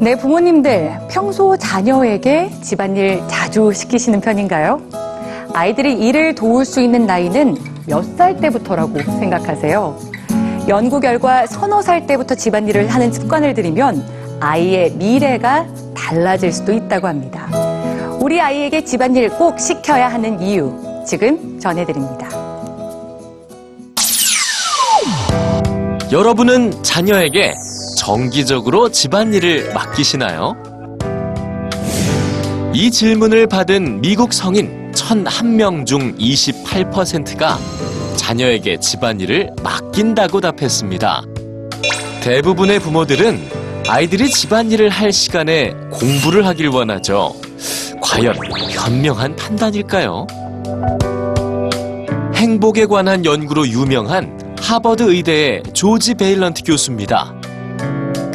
네, 부모님들 평소 자녀에게 집안일 자주 시키시는 편인가요? 아이들이 일을 도울 수 있는 나이는 몇 살 때부터라고 생각하세요? 연구 결과 서너 살 때부터 집안일을 하는 습관을 들이면 아이의 미래가 달라질 수도 있다고 합니다. 우리 아이에게 집안일 꼭 시켜야 하는 이유 지금 전해드립니다. 여러분은 자녀에게 정기적으로 집안일을 맡기시나요? 이 질문을 받은 미국 성인 1001명 중 28%가 자녀에게 집안일을 맡긴다고 답했습니다. 대부분의 부모들은 아이들이 집안일을 할 시간에 공부를 하길 원하죠. 과연 현명한 판단일까요? 행복에 관한 연구로 유명한 하버드 의대의 조지 베일런트 교수입니다.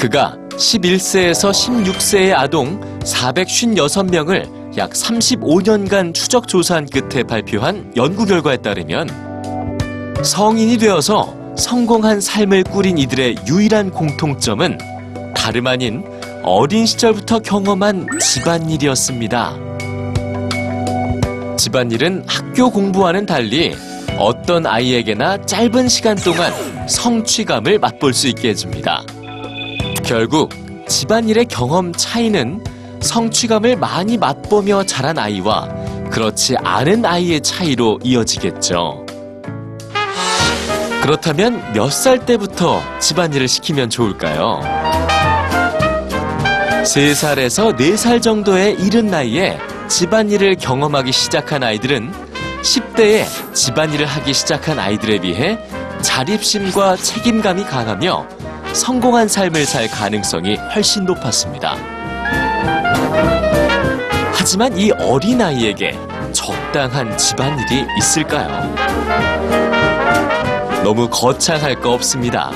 그가 11세에서 16세의 아동 456명을 약 35년간 추적 조사한 끝에 발표한 연구 결과에 따르면 성인이 되어서 성공한 삶을 꾸린 이들의 유일한 공통점은 다름 아닌 어린 시절부터 경험한 집안일이었습니다. 집안일은 학교 공부와는 달리 어떤 아이에게나 짧은 시간 동안 성취감을 맛볼 수 있게 해줍니다. 결국 집안일의 경험 차이는 성취감을 많이 맛보며 자란 아이와 그렇지 않은 아이의 차이로 이어지겠죠. 그렇다면 몇 살 때부터 집안일을 시키면 좋을까요? 3살에서 4살 정도의 이른 나이에 집안일을 경험하기 시작한 아이들은 10대에 집안일을 하기 시작한 아이들에 비해 자립심과 책임감이 강하며 성공한 삶을 살 가능성이 훨씬 높았습니다. 하지만 이 어린아이에게 적당한 집안일이 있을까요? 너무 거창할 거 없습니다.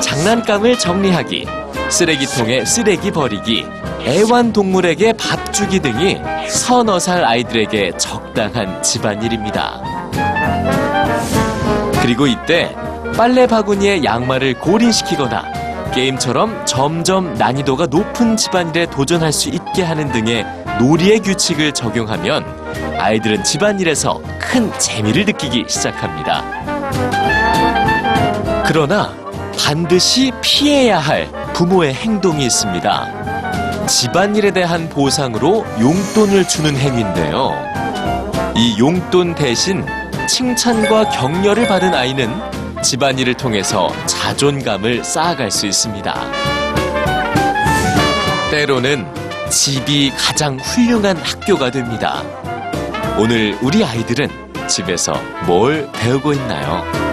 장난감을 정리하기, 쓰레기통에 쓰레기 버리기, 애완동물에게 밥 주기 등이 서너 살 아이들에게 적당한 집안일입니다. 그리고 이때 빨래 바구니에 양말을 고린시키거나 게임처럼 점점 난이도가 높은 집안일에 도전할 수 있게 하는 등의 놀이의 규칙을 적용하면 아이들은 집안일에서 큰 재미를 느끼기 시작합니다. 그러나 반드시 피해야 할 부모의 행동이 있습니다. 집안일에 대한 보상으로 용돈을 주는 행위인데요. 이 용돈 대신 칭찬과 격려를 받은 아이는 집안일을 통해서 자존감을 쌓아갈 수 있습니다. 때로는 집이 가장 훌륭한 학교가 됩니다. 오늘 우리 아이들은 집에서 뭘 배우고 있나요?